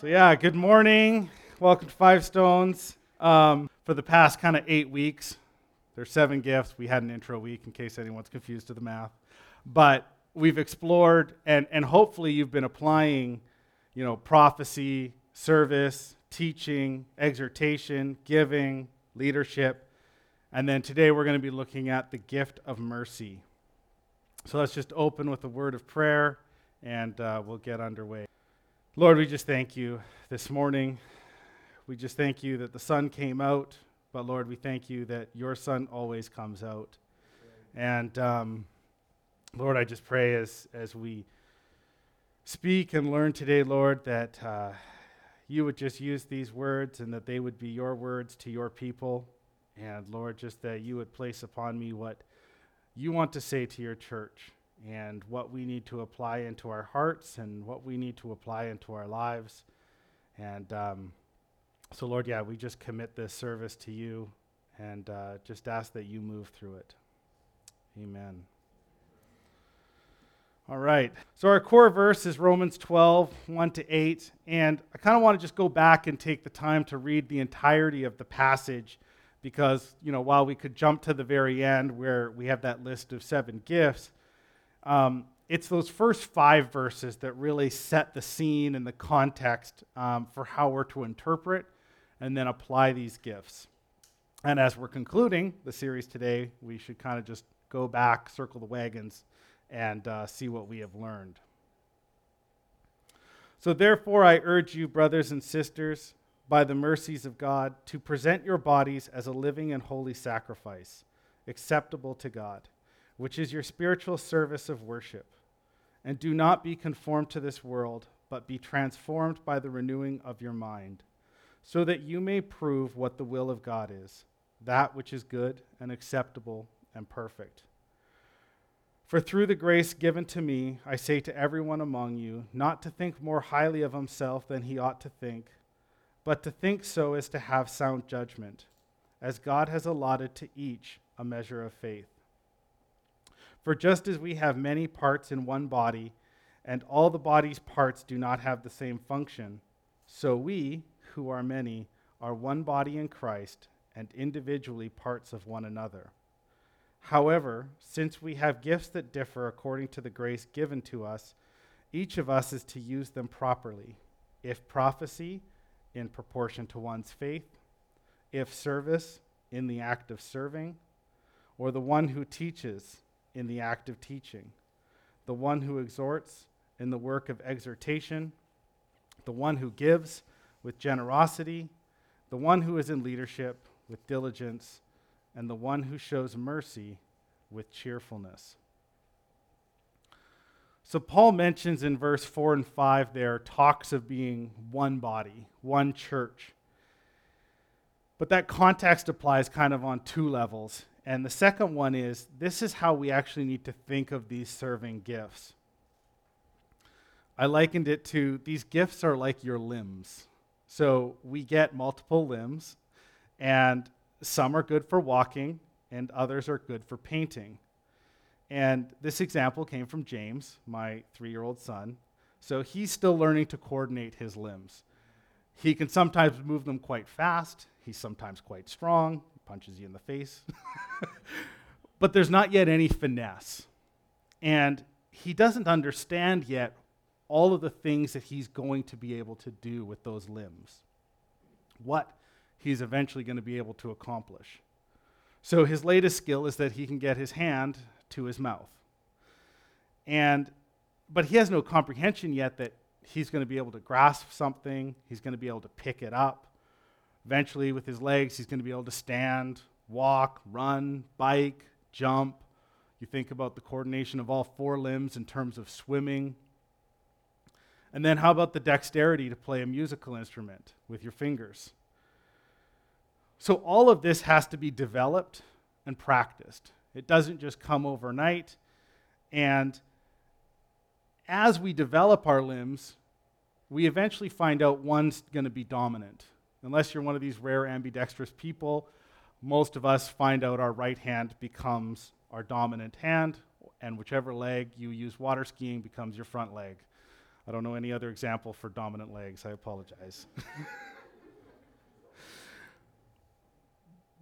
So, yeah, good morning. Welcome to Five Stones. Um, for the past kind of eight weeks, there's seven gifts. We had an intro week in case anyone's confused to the math. But we've explored, and, and hopefully you've been applying, you know, prophecy, service, teaching, exhortation, giving, leadership. And then today we're going to be looking at the gift of mercy. So let's just open with a word of prayer and uh, we'll get underway. Lord, we just thank you this morning. We just thank you that the sun came out, but Lord, we thank you that your sun always comes out. And um, Lord, I just pray as, as we speak and learn today, Lord, that uh, you would just use these words and that they would be your words to your people. And Lord, just that you would place upon me what you want to say to your church and what we need to apply into our hearts and what we need to apply into our lives. And um, so, Lord, yeah, we just commit this service to you and uh, just ask that you move through it. Amen. All right. So, our core verse is Romans 12, 1 to 8. And I kind of want to just go back and take the time to read the entirety of the passage because, you know, while we could jump to the very end where we have that list of seven gifts, um, it's those first five verses that really set the scene and the context um, for how we're to interpret and then apply these gifts. And as we're concluding the series today, we should kind of just go back, circle the wagons, and uh, see what we have learned. So, therefore, I urge you, brothers and sisters, by the mercies of God, to present your bodies as a living and holy sacrifice, acceptable to God which is your spiritual service of worship. And do not be conformed to this world, but be transformed by the renewing of your mind, so that you may prove what the will of God is, that which is good and acceptable and perfect. For through the grace given to me, I say to everyone among you, not to think more highly of himself than he ought to think, but to think so as to have sound judgment, as God has allotted to each a measure of faith. For just as we have many parts in one body, and all the body's parts do not have the same function, so we, who are many, are one body in Christ, and individually parts of one another. However, since we have gifts that differ according to the grace given to us, each of us is to use them properly. If prophecy, in proportion to one's faith, if service, in the act of serving, or the one who teaches, in the act of teaching, the one who exhorts in the work of exhortation, the one who gives with generosity, the one who is in leadership with diligence, and the one who shows mercy with cheerfulness. So, Paul mentions in verse 4 and 5 there talks of being one body, one church. But that context applies kind of on two levels. And the second one is this is how we actually need to think of these serving gifts. I likened it to these gifts are like your limbs. So we get multiple limbs, and some are good for walking, and others are good for painting. And this example came from James, my three year old son. So he's still learning to coordinate his limbs. He can sometimes move them quite fast, he's sometimes quite strong, punches you in the face. but there's not yet any finesse. And he doesn't understand yet all of the things that he's going to be able to do with those limbs, what he's eventually going to be able to accomplish. So his latest skill is that he can get his hand to his mouth. And but he has no comprehension yet that he's going to be able to grasp something, he's going to be able to pick it up, Eventually, with his legs, he's going to be able to stand, walk, run, bike, jump. You think about the coordination of all four limbs in terms of swimming. And then, how about the dexterity to play a musical instrument with your fingers? So, all of this has to be developed and practiced. It doesn't just come overnight. And as we develop our limbs, we eventually find out one's going to be dominant Unless you're one of these rare ambidextrous people, most of us find out our right hand becomes our dominant hand, and whichever leg you use water skiing becomes your front leg. I don't know any other example for dominant legs. I apologize.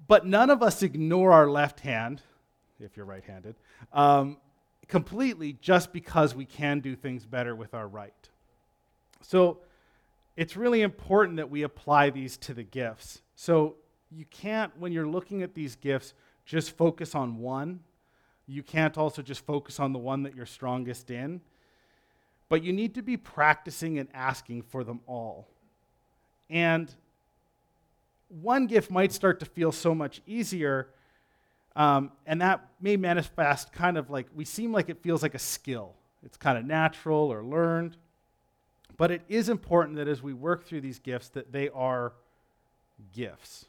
but none of us ignore our left hand, if you're right handed, um, completely just because we can do things better with our right. So it's really important that we apply these to the gifts. So you can't, when you're looking at these gifts, just focus on one. You can't also just focus on the one that you're strongest in. But you need to be practicing and asking for them all. And one gift might start to feel so much easier, um, and that may manifest kind of like we seem like it feels like a skill. It's kind of natural or learned. But it is important that as we work through these gifts, that they are gifts.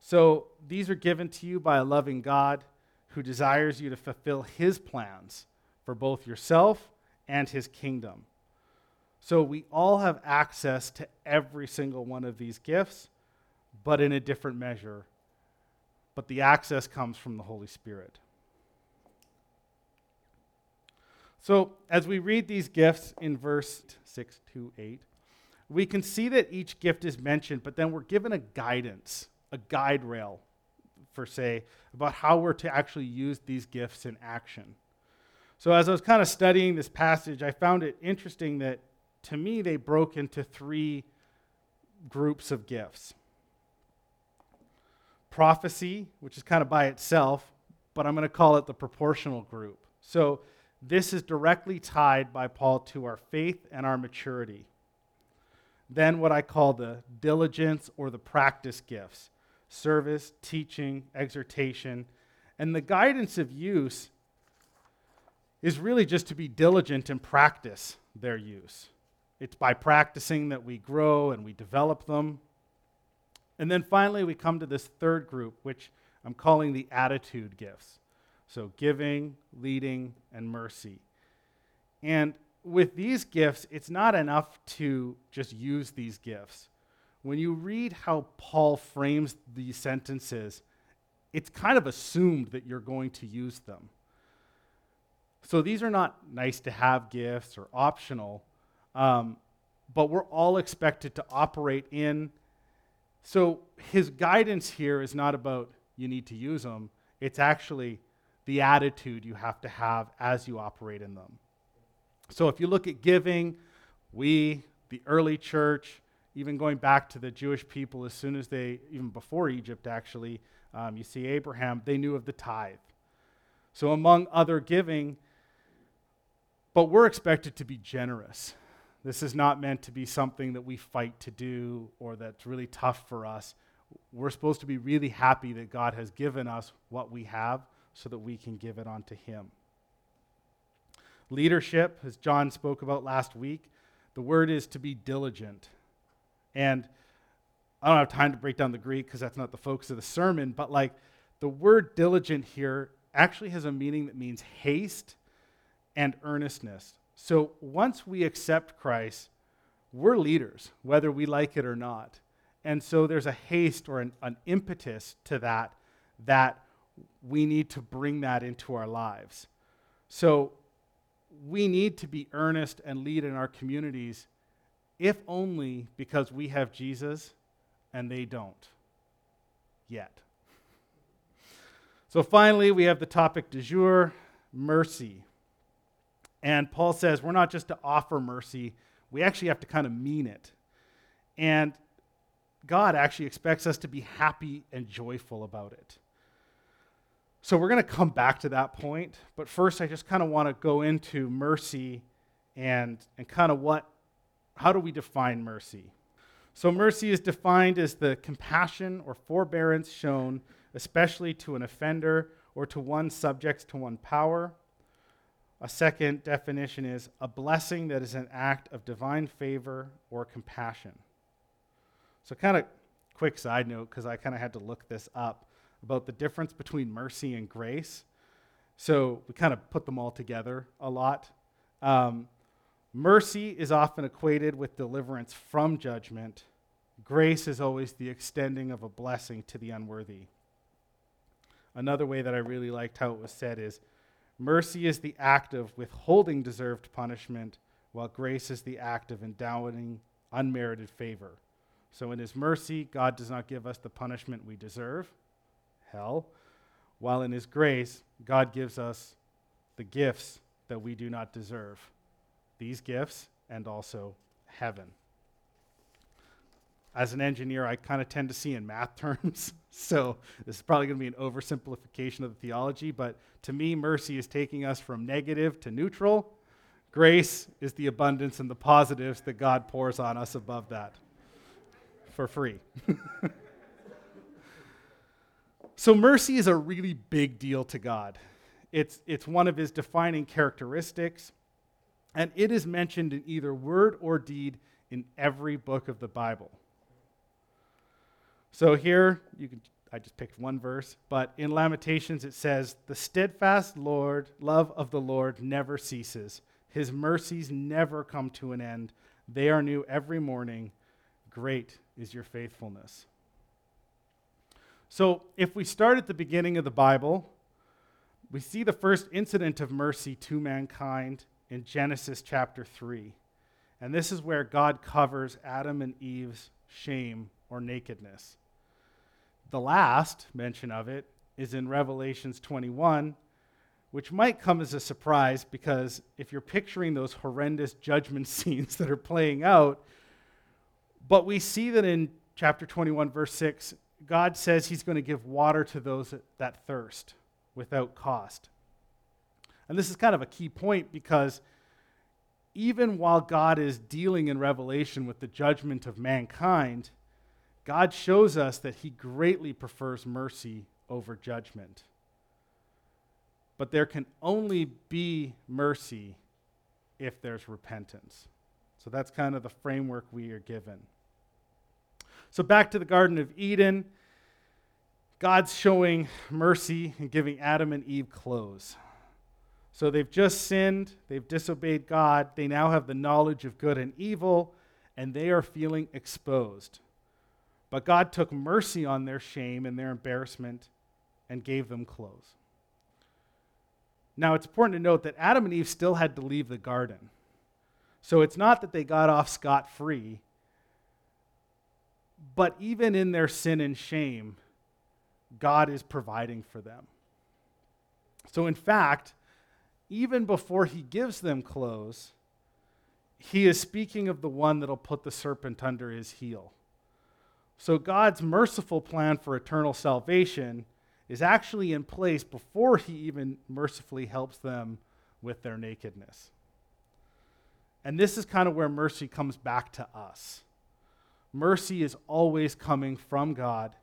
So these are given to you by a loving God who desires you to fulfill his plans for both yourself and his kingdom. So we all have access to every single one of these gifts, but in a different measure. But the access comes from the Holy Spirit. So as we read these gifts in verse 6 to 8, we can see that each gift is mentioned, but then we're given a guidance a guide rail, for say, about how we're to actually use these gifts in action. So, as I was kind of studying this passage, I found it interesting that to me they broke into three groups of gifts prophecy, which is kind of by itself, but I'm going to call it the proportional group. So, this is directly tied by Paul to our faith and our maturity. Then, what I call the diligence or the practice gifts service, teaching, exhortation. And the guidance of use is really just to be diligent and practice their use. It's by practicing that we grow and we develop them. And then finally, we come to this third group, which I'm calling the attitude gifts. So, giving, leading, and mercy. And with these gifts, it's not enough to just use these gifts when you read how Paul frames these sentences, it's kind of assumed that you're going to use them. So these are not nice to have gifts or optional, um, but we're all expected to operate in. So his guidance here is not about you need to use them, it's actually the attitude you have to have as you operate in them. So if you look at giving, we, the early church, even going back to the Jewish people, as soon as they, even before Egypt actually, um, you see Abraham, they knew of the tithe. So, among other giving, but we're expected to be generous. This is not meant to be something that we fight to do or that's really tough for us. We're supposed to be really happy that God has given us what we have so that we can give it on to Him. Leadership, as John spoke about last week, the word is to be diligent. And I don't have time to break down the Greek because that's not the focus of the sermon, but like the word diligent here actually has a meaning that means haste and earnestness. So once we accept Christ, we're leaders, whether we like it or not. And so there's a haste or an, an impetus to that that we need to bring that into our lives. So we need to be earnest and lead in our communities if only because we have Jesus and they don't yet. So finally, we have the topic du jour mercy. And Paul says we're not just to offer mercy, we actually have to kind of mean it. And God actually expects us to be happy and joyful about it. So we're going to come back to that point, but first I just kind of want to go into mercy and, and kind of what how do we define mercy? So, mercy is defined as the compassion or forbearance shown, especially to an offender or to one subject to one power. A second definition is a blessing that is an act of divine favor or compassion. So, kind of quick side note, because I kind of had to look this up about the difference between mercy and grace. So, we kind of put them all together a lot. Um, Mercy is often equated with deliverance from judgment. Grace is always the extending of a blessing to the unworthy. Another way that I really liked how it was said is mercy is the act of withholding deserved punishment, while grace is the act of endowing unmerited favor. So, in His mercy, God does not give us the punishment we deserve, hell, while in His grace, God gives us the gifts that we do not deserve. These gifts and also heaven. As an engineer, I kind of tend to see in math terms. so this is probably going to be an oversimplification of the theology, but to me, mercy is taking us from negative to neutral. Grace is the abundance and the positives that God pours on us above that for free. so, mercy is a really big deal to God. It's, it's one of his defining characteristics, and it is mentioned in either word or deed in every book of the Bible. So here, you can I just picked one verse, but in Lamentations it says, "The steadfast Lord, love of the Lord never ceases. His mercies never come to an end. They are new every morning. Great is your faithfulness." So, if we start at the beginning of the Bible, we see the first incident of mercy to mankind in Genesis chapter 3. And this is where God covers Adam and Eve's shame or nakedness. The last mention of it is in Revelations 21, which might come as a surprise because if you're picturing those horrendous judgment scenes that are playing out, but we see that in chapter 21, verse 6, God says he's going to give water to those that thirst without cost. And this is kind of a key point because even while God is dealing in Revelation with the judgment of mankind, God shows us that he greatly prefers mercy over judgment. But there can only be mercy if there's repentance. So that's kind of the framework we are given. So back to the Garden of Eden, God's showing mercy and giving Adam and Eve clothes. So they've just sinned, they've disobeyed God, they now have the knowledge of good and evil, and they are feeling exposed. But God took mercy on their shame and their embarrassment and gave them clothes. Now, it's important to note that Adam and Eve still had to leave the garden. So it's not that they got off scot free, but even in their sin and shame, God is providing for them. So, in fact, even before he gives them clothes, he is speaking of the one that'll put the serpent under his heel. So God's merciful plan for eternal salvation is actually in place before he even mercifully helps them with their nakedness. And this is kind of where mercy comes back to us. Mercy is always coming from God,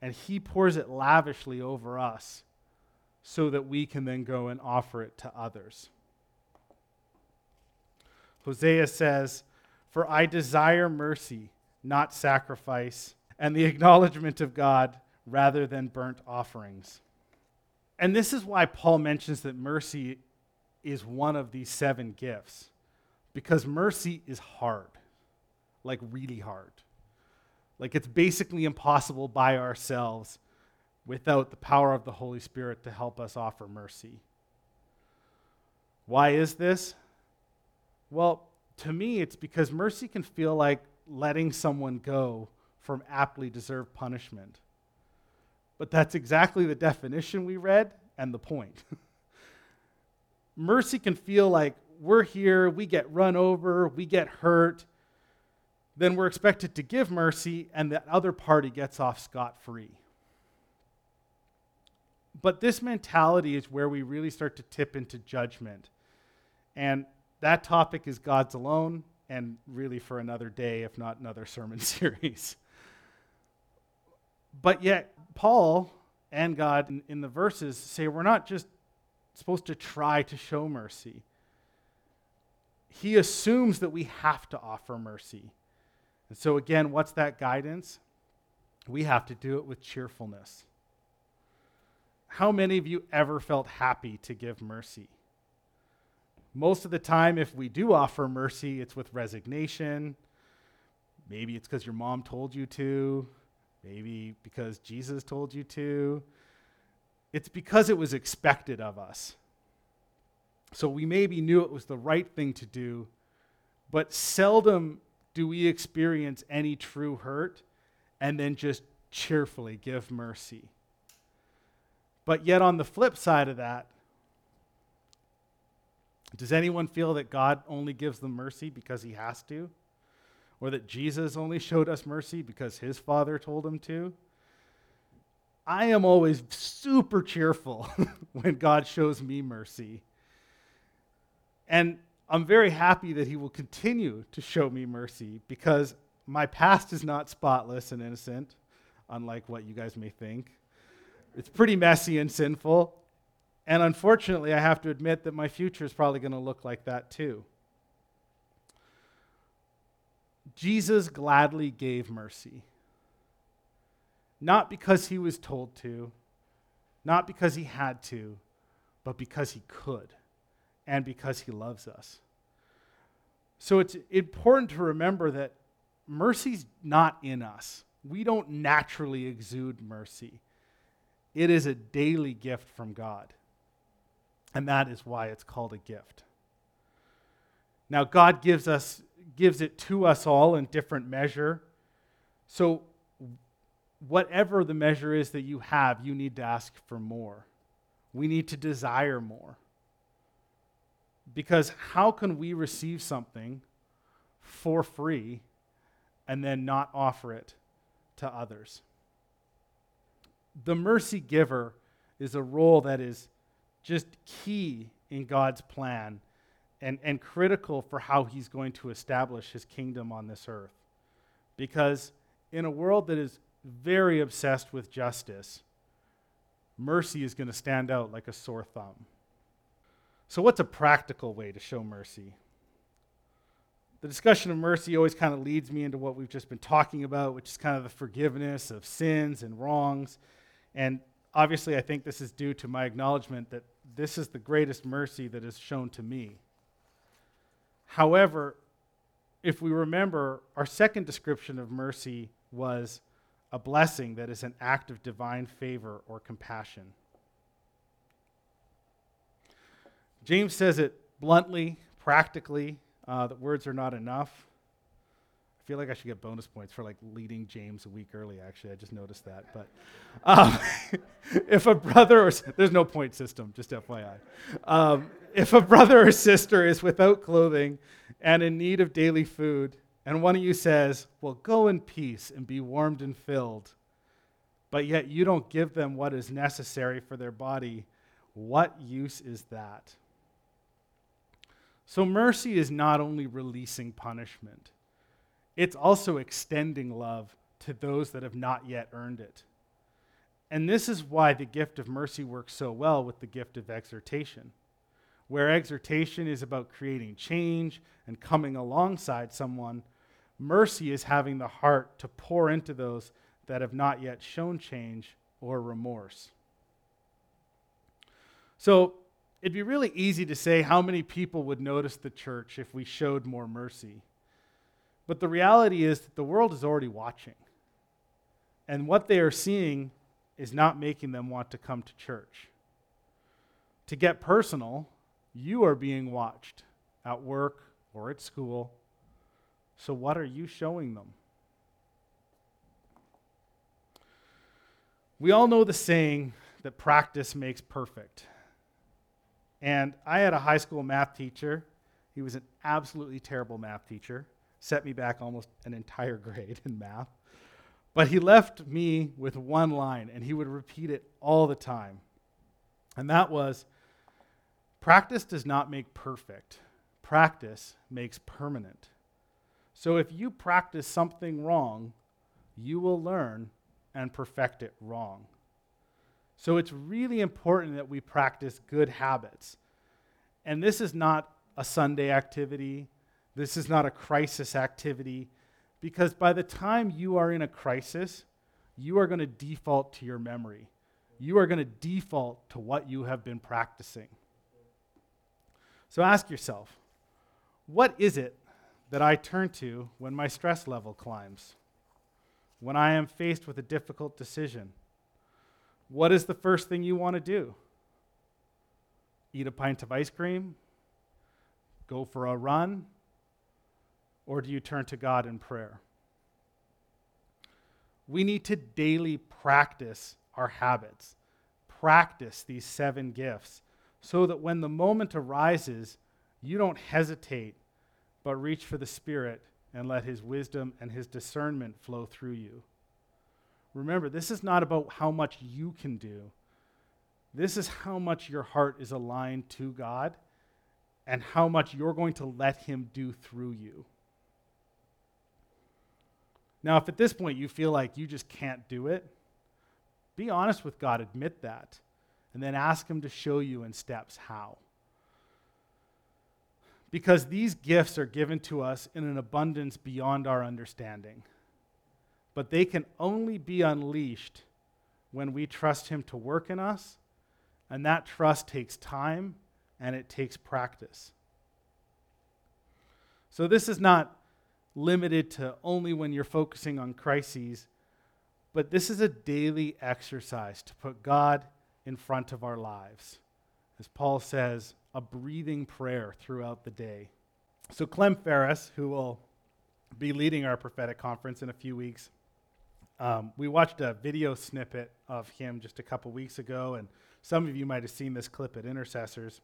and he pours it lavishly over us so that we can then go and offer it to others. Hosea says, For I desire mercy not sacrifice, and the acknowledgement of God rather than burnt offerings. And this is why Paul mentions that mercy is one of these seven gifts, because mercy is hard, like really hard. Like it's basically impossible by ourselves without the power of the Holy Spirit to help us offer mercy. Why is this? Well, to me, it's because mercy can feel like letting someone go from aptly deserved punishment. But that's exactly the definition we read and the point. Mercy can feel like we're here, we get run over, we get hurt, then we're expected to give mercy, and the other party gets off scot free. But this mentality is where we really start to tip into judgment. And that topic is God's alone and really for another day, if not another sermon series. But yet, Paul and God in, in, the verses say we're not just supposed to try to show mercy. He assumes that we have to offer mercy. And so, again, what's that guidance? We have to do it with cheerfulness. How many of you ever felt happy to give mercy? Most of the time, if we do offer mercy, it's with resignation. Maybe it's because your mom told you to. Maybe because Jesus told you to. It's because it was expected of us. So we maybe knew it was the right thing to do, But seldom do we experience any true hurt and then just cheerfully give mercy. But yet, on the flip side of that, does anyone feel that God only gives them mercy because he has to? Or that Jesus only showed us mercy because his Father told him to? I am always super cheerful when God shows me mercy. And I'm very happy that he will continue to show me mercy because my past is not spotless and innocent, unlike what you guys may think. It's pretty messy and sinful. And unfortunately, I have to admit that my future is probably going to look like that too. Jesus gladly gave mercy. Not because he was told to, not because he had to, but because he could and because he loves us. So it's important to remember that mercy's not in us. We don't naturally exude mercy. It is a daily gift from God. And that is why it's called a gift. Now God gives us gives it to us all in different measure. So whatever the measure is that you have, you need to ask for more. We need to desire more. Because how can we receive something for free and then not offer it to others? The mercy giver is a role that is just key in God's plan and, and critical for how he's going to establish his kingdom on this earth. Because in a world that is very obsessed with justice, mercy is going to stand out like a sore thumb. So, what's a practical way to show mercy? The discussion of mercy always kind of leads me into what we've just been talking about, which is kind of the forgiveness of sins and wrongs. And obviously, I think this is due to my acknowledgement that this is the greatest mercy that is shown to me. However, if we remember, our second description of mercy was a blessing that is an act of divine favor or compassion. James says it bluntly, practically, uh, that words are not enough. I feel like I should get bonus points for like leading James a week early. Actually, I just noticed that. But um, if a brother or there's no point system, just FYI. Um, if a brother or sister is without clothing and in need of daily food, and one of you says, "Well, go in peace and be warmed and filled," but yet you don't give them what is necessary for their body, what use is that? So, mercy is not only releasing punishment, it's also extending love to those that have not yet earned it. And this is why the gift of mercy works so well with the gift of exhortation, where exhortation is about creating change and coming alongside someone. Mercy is having the heart to pour into those that have not yet shown change or remorse. So, it'd be really easy to say how many people would notice the church if we showed more mercy. But the reality is that the world is already watching. And what they are seeing is not making them want to come to church. To get personal, you are being watched at work or at school. So, what are you showing them? We all know the saying that practice makes perfect. And I had a high school math teacher. He was an absolutely terrible math teacher, set me back almost an entire grade in math. But he left me with one line, and he would repeat it all the time. And that was practice does not make perfect, practice makes permanent. So if you practice something wrong, you will learn and perfect it wrong. So it's really important that we practice good habits. And this is not a Sunday activity, this is not a crisis activity, because by the time you are in a crisis, you are going to default to your memory. You are going to default to what you have been practicing. So ask yourself what is it that I turn to when my stress level climbs? When I am faced with a difficult decision? What is the first thing you want to do? Eat a pint of ice cream? Go for a run? or do you turn to God in prayer? We need to daily practice our habits, practice these seven gifts, so that when the moment arises, you don't hesitate, but reach for the Spirit and let His wisdom and His discernment flow through you. Remember, this is not about how much you can do. This is how much your heart is aligned to God and how much you're going to let Him do through you. Now, if at this point you feel like you just can't do it, be honest with God, admit that, and then ask Him to show you in steps how. Because these gifts are given to us in an abundance beyond our understanding. But they can only be unleashed when we trust Him to work in us, and that trust takes time and it takes practice. So, this is not limited to only when you're focusing on crises, but this is a daily exercise to put God in front of our lives. As Paul says, a breathing prayer throughout the day. So, Clem Ferris, who will be leading our prophetic conference in a few weeks, um, we watched a video snippet of him just a couple weeks ago, and some of you might have seen this clip at Intercessors.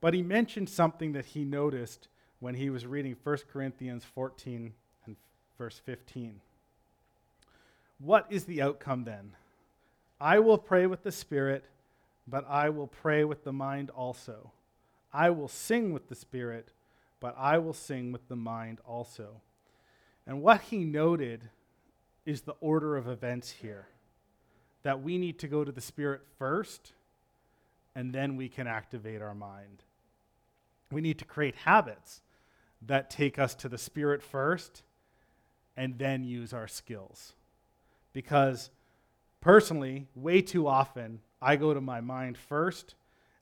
But he mentioned something that he noticed when he was reading 1 Corinthians 14 and verse 15. What is the outcome then? I will pray with the Spirit, but I will pray with the mind also. I will sing with the Spirit, but I will sing with the mind also. And what he noted is the order of events here that we need to go to the Spirit first, and then we can activate our mind. We need to create habits that take us to the Spirit first and then use our skills. Because personally, way too often, I go to my mind first,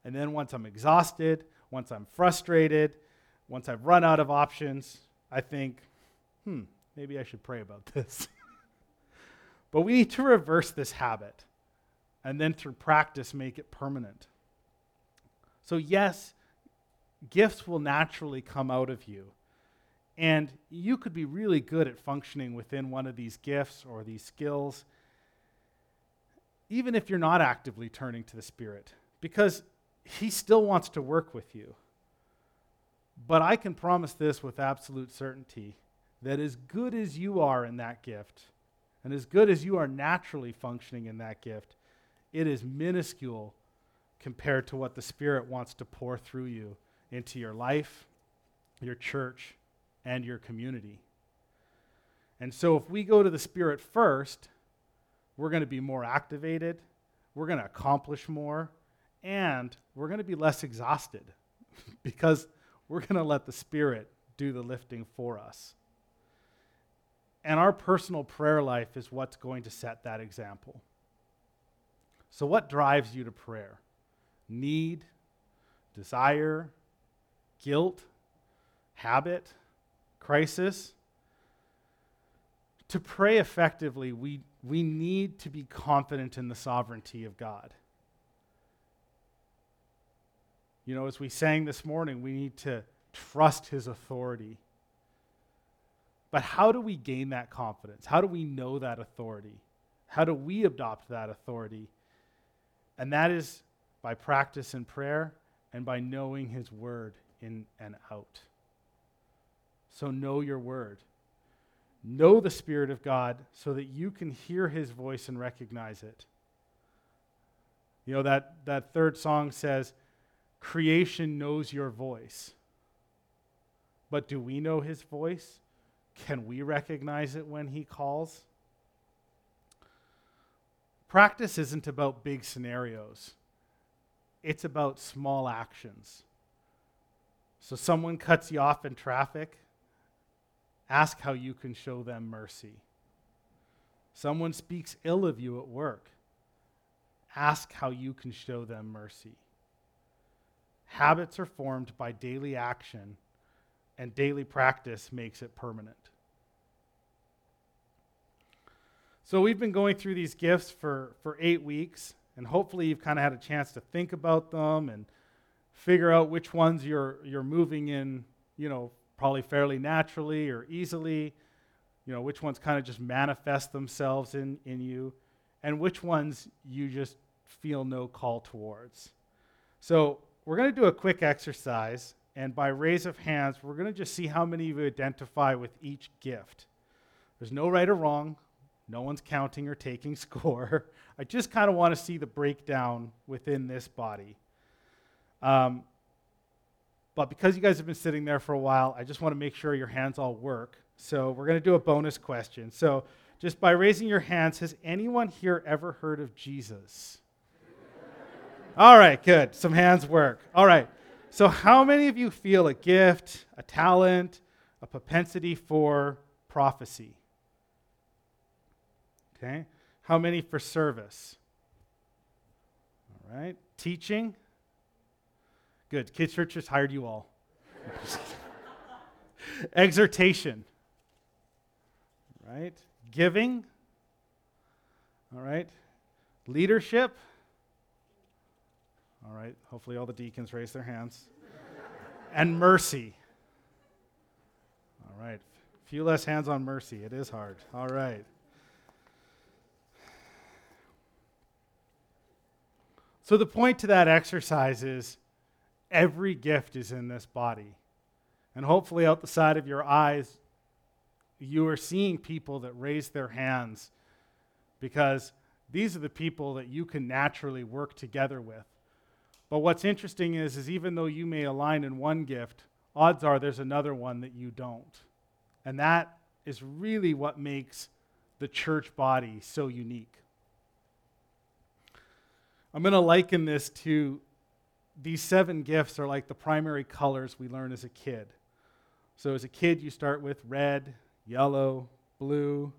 and then once I'm exhausted, once I'm frustrated, once I've run out of options, I think, hmm, maybe I should pray about this. But we need to reverse this habit and then through practice make it permanent. So, yes, gifts will naturally come out of you. And you could be really good at functioning within one of these gifts or these skills, even if you're not actively turning to the Spirit, because He still wants to work with you. But I can promise this with absolute certainty that as good as you are in that gift, and as good as you are naturally functioning in that gift, it is minuscule compared to what the Spirit wants to pour through you into your life, your church, and your community. And so, if we go to the Spirit first, we're going to be more activated, we're going to accomplish more, and we're going to be less exhausted because we're going to let the Spirit do the lifting for us. And our personal prayer life is what's going to set that example. So, what drives you to prayer? Need, desire, guilt, habit, crisis. To pray effectively, we, we need to be confident in the sovereignty of God. You know, as we sang this morning, we need to trust his authority. But how do we gain that confidence? How do we know that authority? How do we adopt that authority? And that is by practice in prayer and by knowing his word in and out. So know your word. Know the Spirit of God so that you can hear his voice and recognize it. You know, that, that third song says, Creation knows your voice. But do we know his voice? Can we recognize it when he calls? Practice isn't about big scenarios, it's about small actions. So, someone cuts you off in traffic, ask how you can show them mercy. Someone speaks ill of you at work, ask how you can show them mercy. Habits are formed by daily action, and daily practice makes it permanent. So, we've been going through these gifts for, for eight weeks, and hopefully, you've kind of had a chance to think about them and figure out which ones you're, you're moving in, you know, probably fairly naturally or easily, you know, which ones kind of just manifest themselves in, in you, and which ones you just feel no call towards. So we're going to do a quick exercise, and by raise of hands, we're going to just see how many of you identify with each gift. There's no right or wrong. No one's counting or taking score. I just kind of want to see the breakdown within this body. Um, but because you guys have been sitting there for a while, I just want to make sure your hands all work. So we're going to do a bonus question. So just by raising your hands, has anyone here ever heard of Jesus? all right, good. Some hands work. All right. So, how many of you feel a gift, a talent, a propensity for prophecy? Okay. How many for service? All right. Teaching? Good. Kids Church has hired you all. Exhortation. Right. Giving. All right. Leadership. All right. Hopefully, all the deacons raise their hands. and mercy. All right. A few less hands on mercy. It is hard. All right. So, the point to that exercise is every gift is in this body. And hopefully, out the side of your eyes, you are seeing people that raise their hands because these are the people that you can naturally work together with. But what's interesting is, is even though you may align in one gift, odds are there's another one that you don't. And that is really what makes the church body so unique. I'm going to liken this to these seven gifts are like the primary colors we learn as a kid. So, as a kid, you start with red, yellow, blue.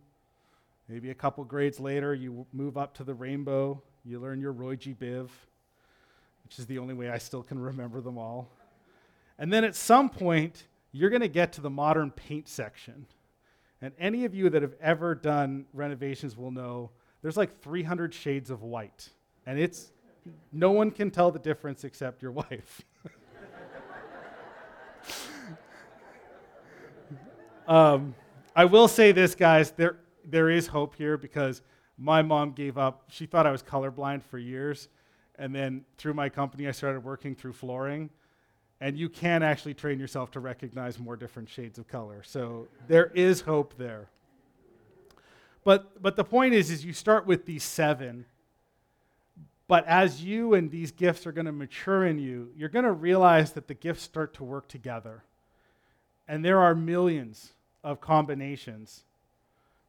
Maybe a couple grades later, you move up to the rainbow. You learn your Roy G. Biv, which is the only way I still can remember them all. And then at some point, you're going to get to the modern paint section. And any of you that have ever done renovations will know there's like 300 shades of white and it's no one can tell the difference except your wife. um, I will say this, guys. There, there is hope here because my mom gave up. She thought I was colorblind for years, and then through my company, I started working through flooring, and you can actually train yourself to recognize more different shades of color. So there is hope there. But, but the point is, is you start with these seven, but as you and these gifts are going to mature in you, you're going to realize that the gifts start to work together. And there are millions of combinations.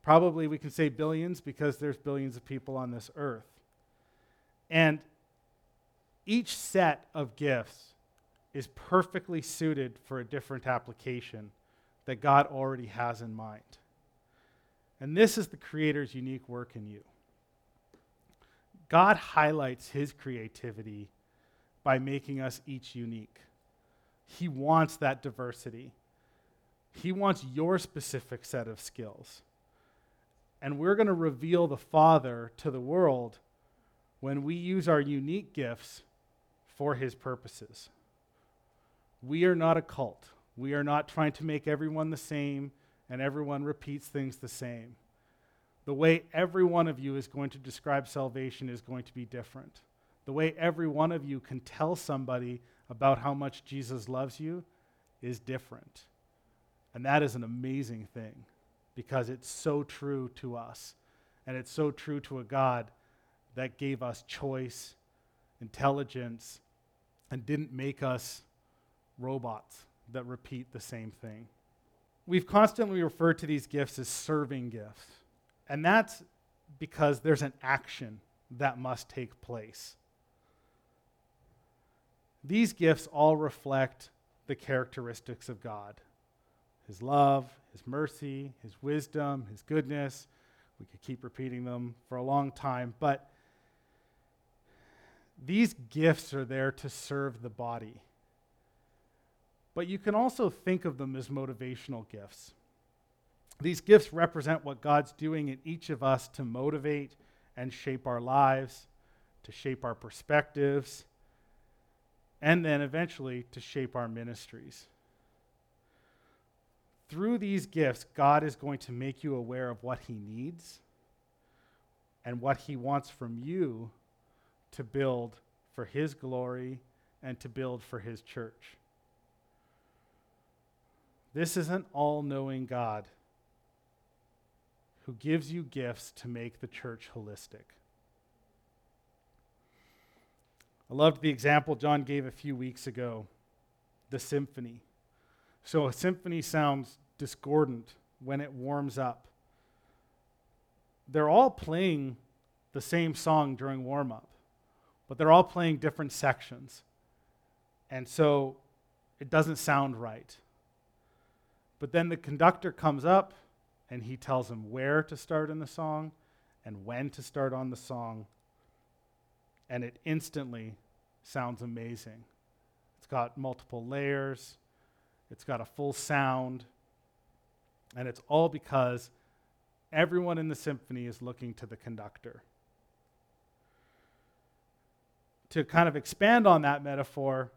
Probably we can say billions because there's billions of people on this earth. And each set of gifts is perfectly suited for a different application that God already has in mind. And this is the Creator's unique work in you. God highlights his creativity by making us each unique. He wants that diversity. He wants your specific set of skills. And we're going to reveal the Father to the world when we use our unique gifts for his purposes. We are not a cult. We are not trying to make everyone the same and everyone repeats things the same the way every one of you is going to describe salvation is going to be different. The way every one of you can tell somebody about how much Jesus loves you is different. And that is an amazing thing because it's so true to us. And it's so true to a God that gave us choice, intelligence, and didn't make us robots that repeat the same thing. We've constantly referred to these gifts as serving gifts. And that's because there's an action that must take place. These gifts all reflect the characteristics of God His love, His mercy, His wisdom, His goodness. We could keep repeating them for a long time, but these gifts are there to serve the body. But you can also think of them as motivational gifts. These gifts represent what God's doing in each of us to motivate and shape our lives, to shape our perspectives, and then eventually to shape our ministries. through these gifts, God is going to make you aware of what He needs and what He wants from you to build for His glory and to build for His church. This is an all knowing God who gives you gifts to make the church holistic. I loved the example John gave a few weeks ago the symphony. So a symphony sounds discordant when it warms up. They're all playing the same song during warm up, but they're all playing different sections. And so it doesn't sound right. But then the conductor comes up and he tells them where to start in the song and when to start on the song. And it instantly sounds amazing. It's got multiple layers, it's got a full sound, and it's all because everyone in the symphony is looking to the conductor. To kind of expand on that metaphor,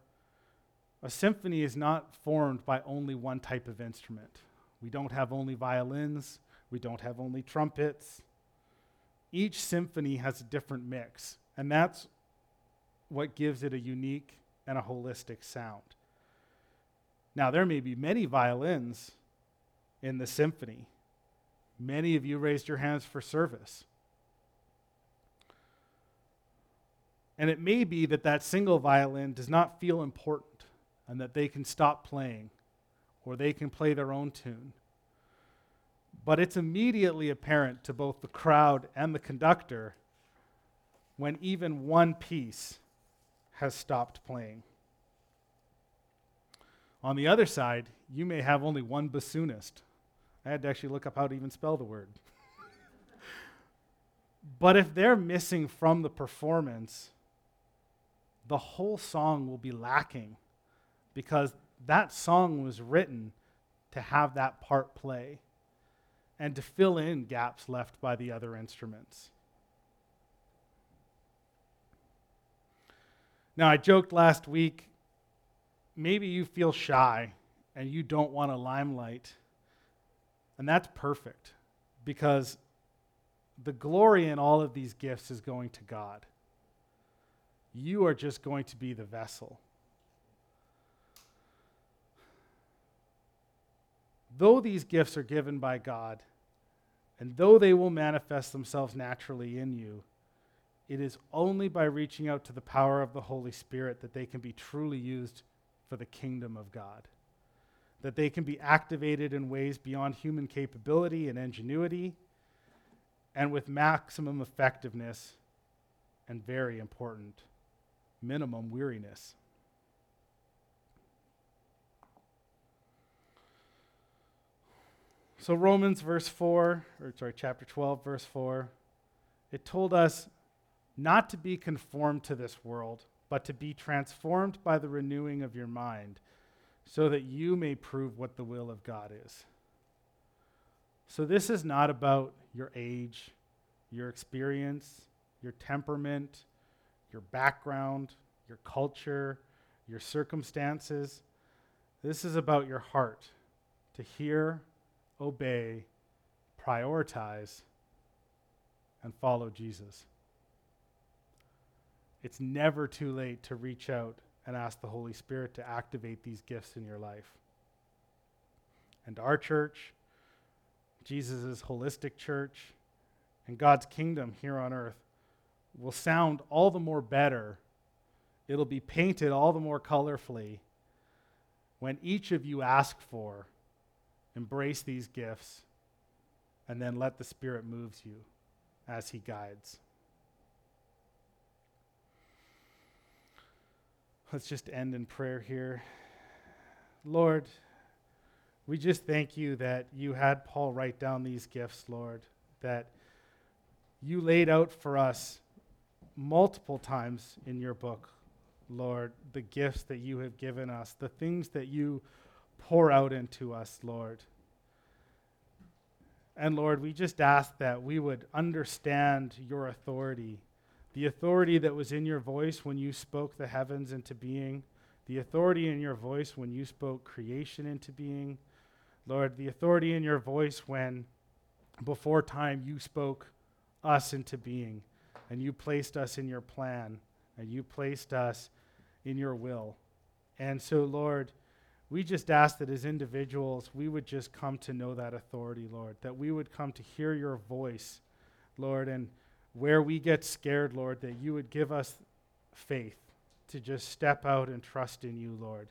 a symphony is not formed by only one type of instrument. We don't have only violins, we don't have only trumpets. Each symphony has a different mix, and that's what gives it a unique and a holistic sound. Now, there may be many violins in the symphony. Many of you raised your hands for service. And it may be that that single violin does not feel important and that they can stop playing or they can play their own tune. But it's immediately apparent to both the crowd and the conductor when even one piece has stopped playing. On the other side, you may have only one bassoonist. I had to actually look up how to even spell the word. but if they're missing from the performance, the whole song will be lacking because that song was written to have that part play and to fill in gaps left by the other instruments. Now, I joked last week maybe you feel shy and you don't want a limelight. And that's perfect because the glory in all of these gifts is going to God. You are just going to be the vessel. Though these gifts are given by God, and though they will manifest themselves naturally in you, it is only by reaching out to the power of the Holy Spirit that they can be truly used for the kingdom of God. That they can be activated in ways beyond human capability and ingenuity, and with maximum effectiveness, and very important, minimum weariness. So, Romans verse 4, or sorry, chapter 12, verse 4, it told us not to be conformed to this world, but to be transformed by the renewing of your mind, so that you may prove what the will of God is. So, this is not about your age, your experience, your temperament, your background, your culture, your circumstances. This is about your heart to hear, obey, prioritize, and follow Jesus. It's never too late to reach out and ask the Holy Spirit to activate these gifts in your life. And our church, Jesus' holistic church, and God's kingdom here on earth will sound all the more better. It'll be painted all the more colorfully when each of you ask for, embrace these gifts, and then let the Spirit moves you as He guides. Let's just end in prayer here. Lord, we just thank you that you had Paul write down these gifts, Lord, that you laid out for us multiple times in your book, Lord, the gifts that you have given us, the things that you pour out into us, Lord. And Lord, we just ask that we would understand your authority the authority that was in your voice when you spoke the heavens into being, the authority in your voice when you spoke creation into being, Lord, the authority in your voice when before time you spoke us into being and you placed us in your plan and you placed us in your will. And so, Lord, we just ask that as individuals, we would just come to know that authority, Lord, that we would come to hear your voice, Lord, and where we get scared, Lord, that you would give us faith to just step out and trust in you, Lord.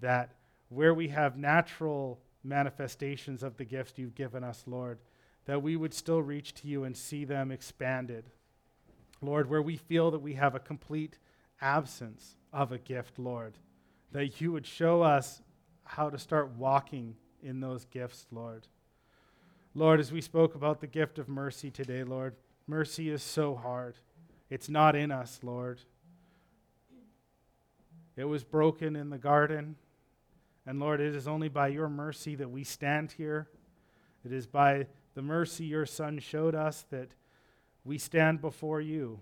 That where we have natural manifestations of the gifts you've given us, Lord, that we would still reach to you and see them expanded. Lord, where we feel that we have a complete absence of a gift, Lord, that you would show us how to start walking in those gifts, Lord. Lord, as we spoke about the gift of mercy today, Lord, mercy is so hard. It's not in us, Lord. It was broken in the garden. And Lord, it is only by your mercy that we stand here. It is by the mercy your Son showed us that we stand before you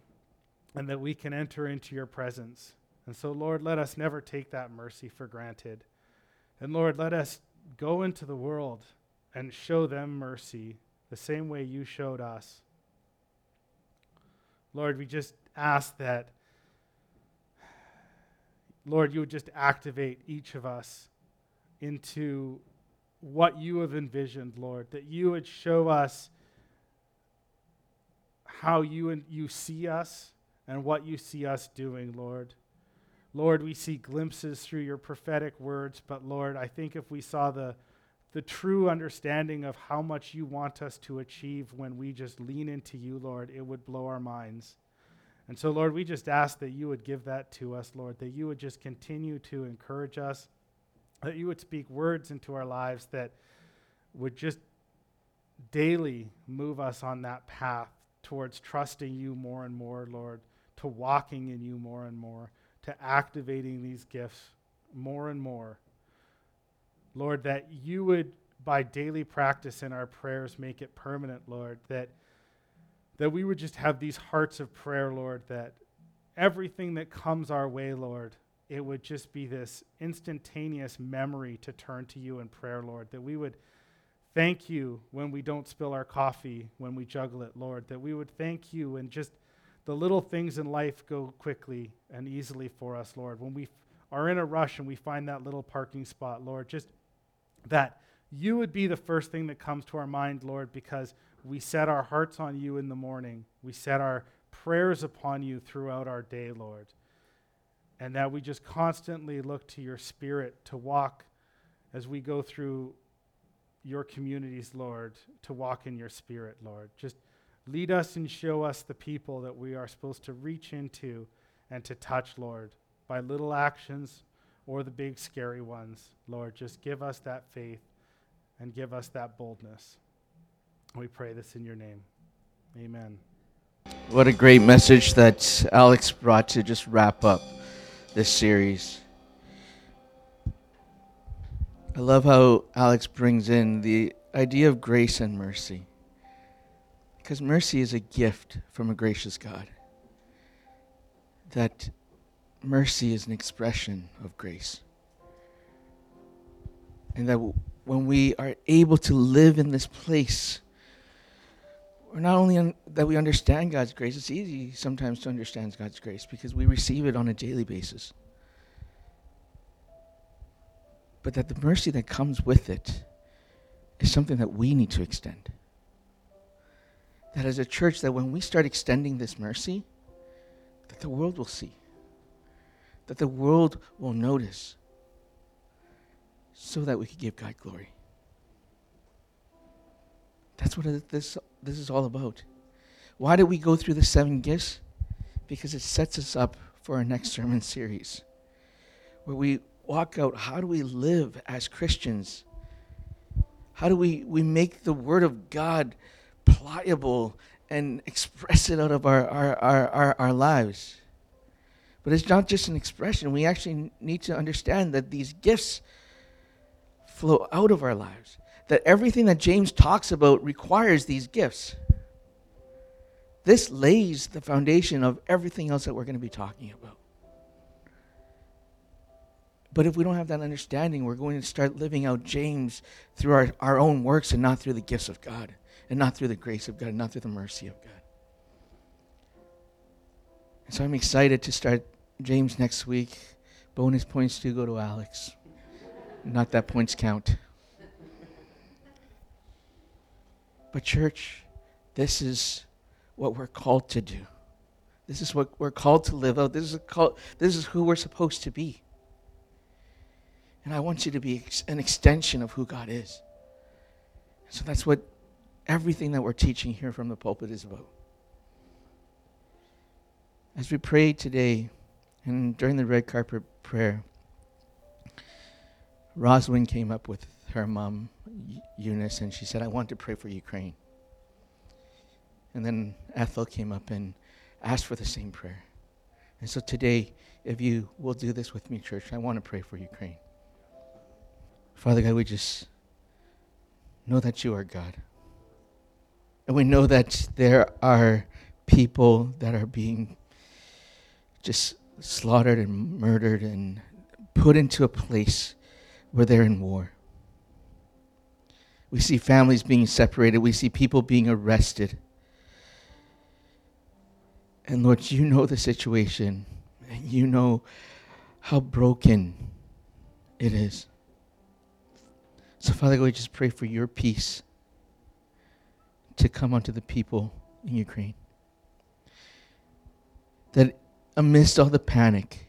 and that we can enter into your presence. And so, Lord, let us never take that mercy for granted. And Lord, let us go into the world and show them mercy the same way you showed us. Lord, we just ask that, Lord, you would just activate each of us into what you have envisioned, Lord, that you would show us how you, and you see us and what you see us doing, Lord. Lord, we see glimpses through your prophetic words, but Lord, I think if we saw the, the true understanding of how much you want us to achieve when we just lean into you, Lord, it would blow our minds. And so, Lord, we just ask that you would give that to us, Lord, that you would just continue to encourage us, that you would speak words into our lives that would just daily move us on that path towards trusting you more and more, Lord, to walking in you more and more to activating these gifts more and more. Lord, that you would, by daily practice in our prayers, make it permanent, Lord, that, that we would just have these hearts of prayer, Lord, that everything that comes our way, Lord, it would just be this instantaneous memory to turn to you in prayer, Lord, that we would thank you when we don't spill our coffee, when we juggle it, Lord, that we would thank you and just the little things in life go quickly and easily for us, Lord. When we f- are in a rush and we find that little parking spot, Lord, just that you would be the first thing that comes to our mind, Lord, because we set our hearts on you in the morning. We set our prayers upon you throughout our day, Lord. And that we just constantly look to your spirit to walk as we go through your communities, Lord, to walk in your spirit, Lord. Just Lead us and show us the people that we are supposed to reach into and to touch, Lord, by little actions or the big scary ones. Lord, just give us that faith and give us that boldness. We pray this in your name. Amen. What a great message that Alex brought to just wrap up this series. I love how Alex brings in the idea of grace and mercy. Because mercy is a gift from a gracious God. That mercy is an expression of grace. And that w- when we are able to live in this place, we're not only un- that we understand God's grace, it's easy sometimes to understand God's grace because we receive it on a daily basis. But that the mercy that comes with it is something that we need to extend. That as a church that when we start extending this mercy that the world will see that the world will notice so that we can give god glory. That's what this, this is all about. Why did we go through the seven gifts? Because it sets us up for our next sermon series where we walk out how do we live as christians how do we, we make the word of god pliable and express it out of our, our, our, our, our lives. But it's not just an expression. We actually need to understand that these gifts flow out of our lives. That everything that James talks about requires these gifts. This lays the foundation of everything else that we're going to be talking about. But if we don't have that understanding, we're going to start living out James through our, our own works and not through the gifts of God, and not through the grace of God, and not through the mercy of God. And so I'm excited to start James next week. Bonus points do go to Alex. Not that points count. But, church, this is what we're called to do. This is what we're called to live out. This is, call, this is who we're supposed to be. And I want you to be an extension of who God is. So that's what everything that we're teaching here from the pulpit is about. As we pray today and during the red carpet prayer, Rosalind came up with her mom, Eunice, and she said, I want to pray for Ukraine. And then Ethel came up and asked for the same prayer. And so today, if you will do this with me, church, I want to pray for Ukraine. Father God, we just know that you are God. And we know that there are people that are being just slaughtered and murdered and put into a place where they're in war. We see families being separated. We see people being arrested. And Lord, you know the situation, and you know how broken it is. So, Father God, we just pray for your peace to come onto the people in Ukraine. That amidst all the panic,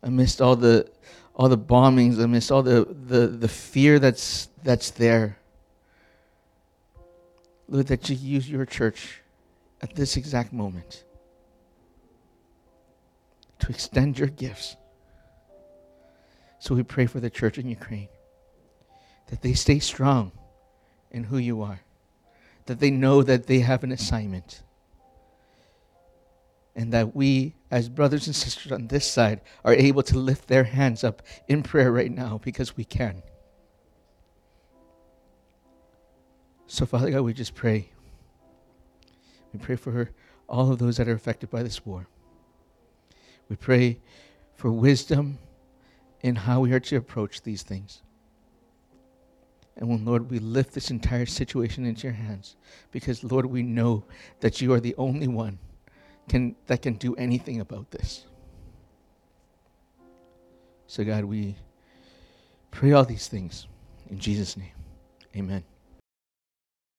amidst all the all the bombings, amidst all the, the, the fear that's that's there, Lord, that you use your church at this exact moment to extend your gifts. So we pray for the church in Ukraine that they stay strong in who you are, that they know that they have an assignment, and that we, as brothers and sisters on this side, are able to lift their hands up in prayer right now because we can. So, Father God, we just pray. We pray for all of those that are affected by this war. We pray for wisdom in how we are to approach these things. And when, Lord, we lift this entire situation into your hands, because, Lord, we know that you are the only one can, that can do anything about this. So, God, we pray all these things in Jesus' name. Amen.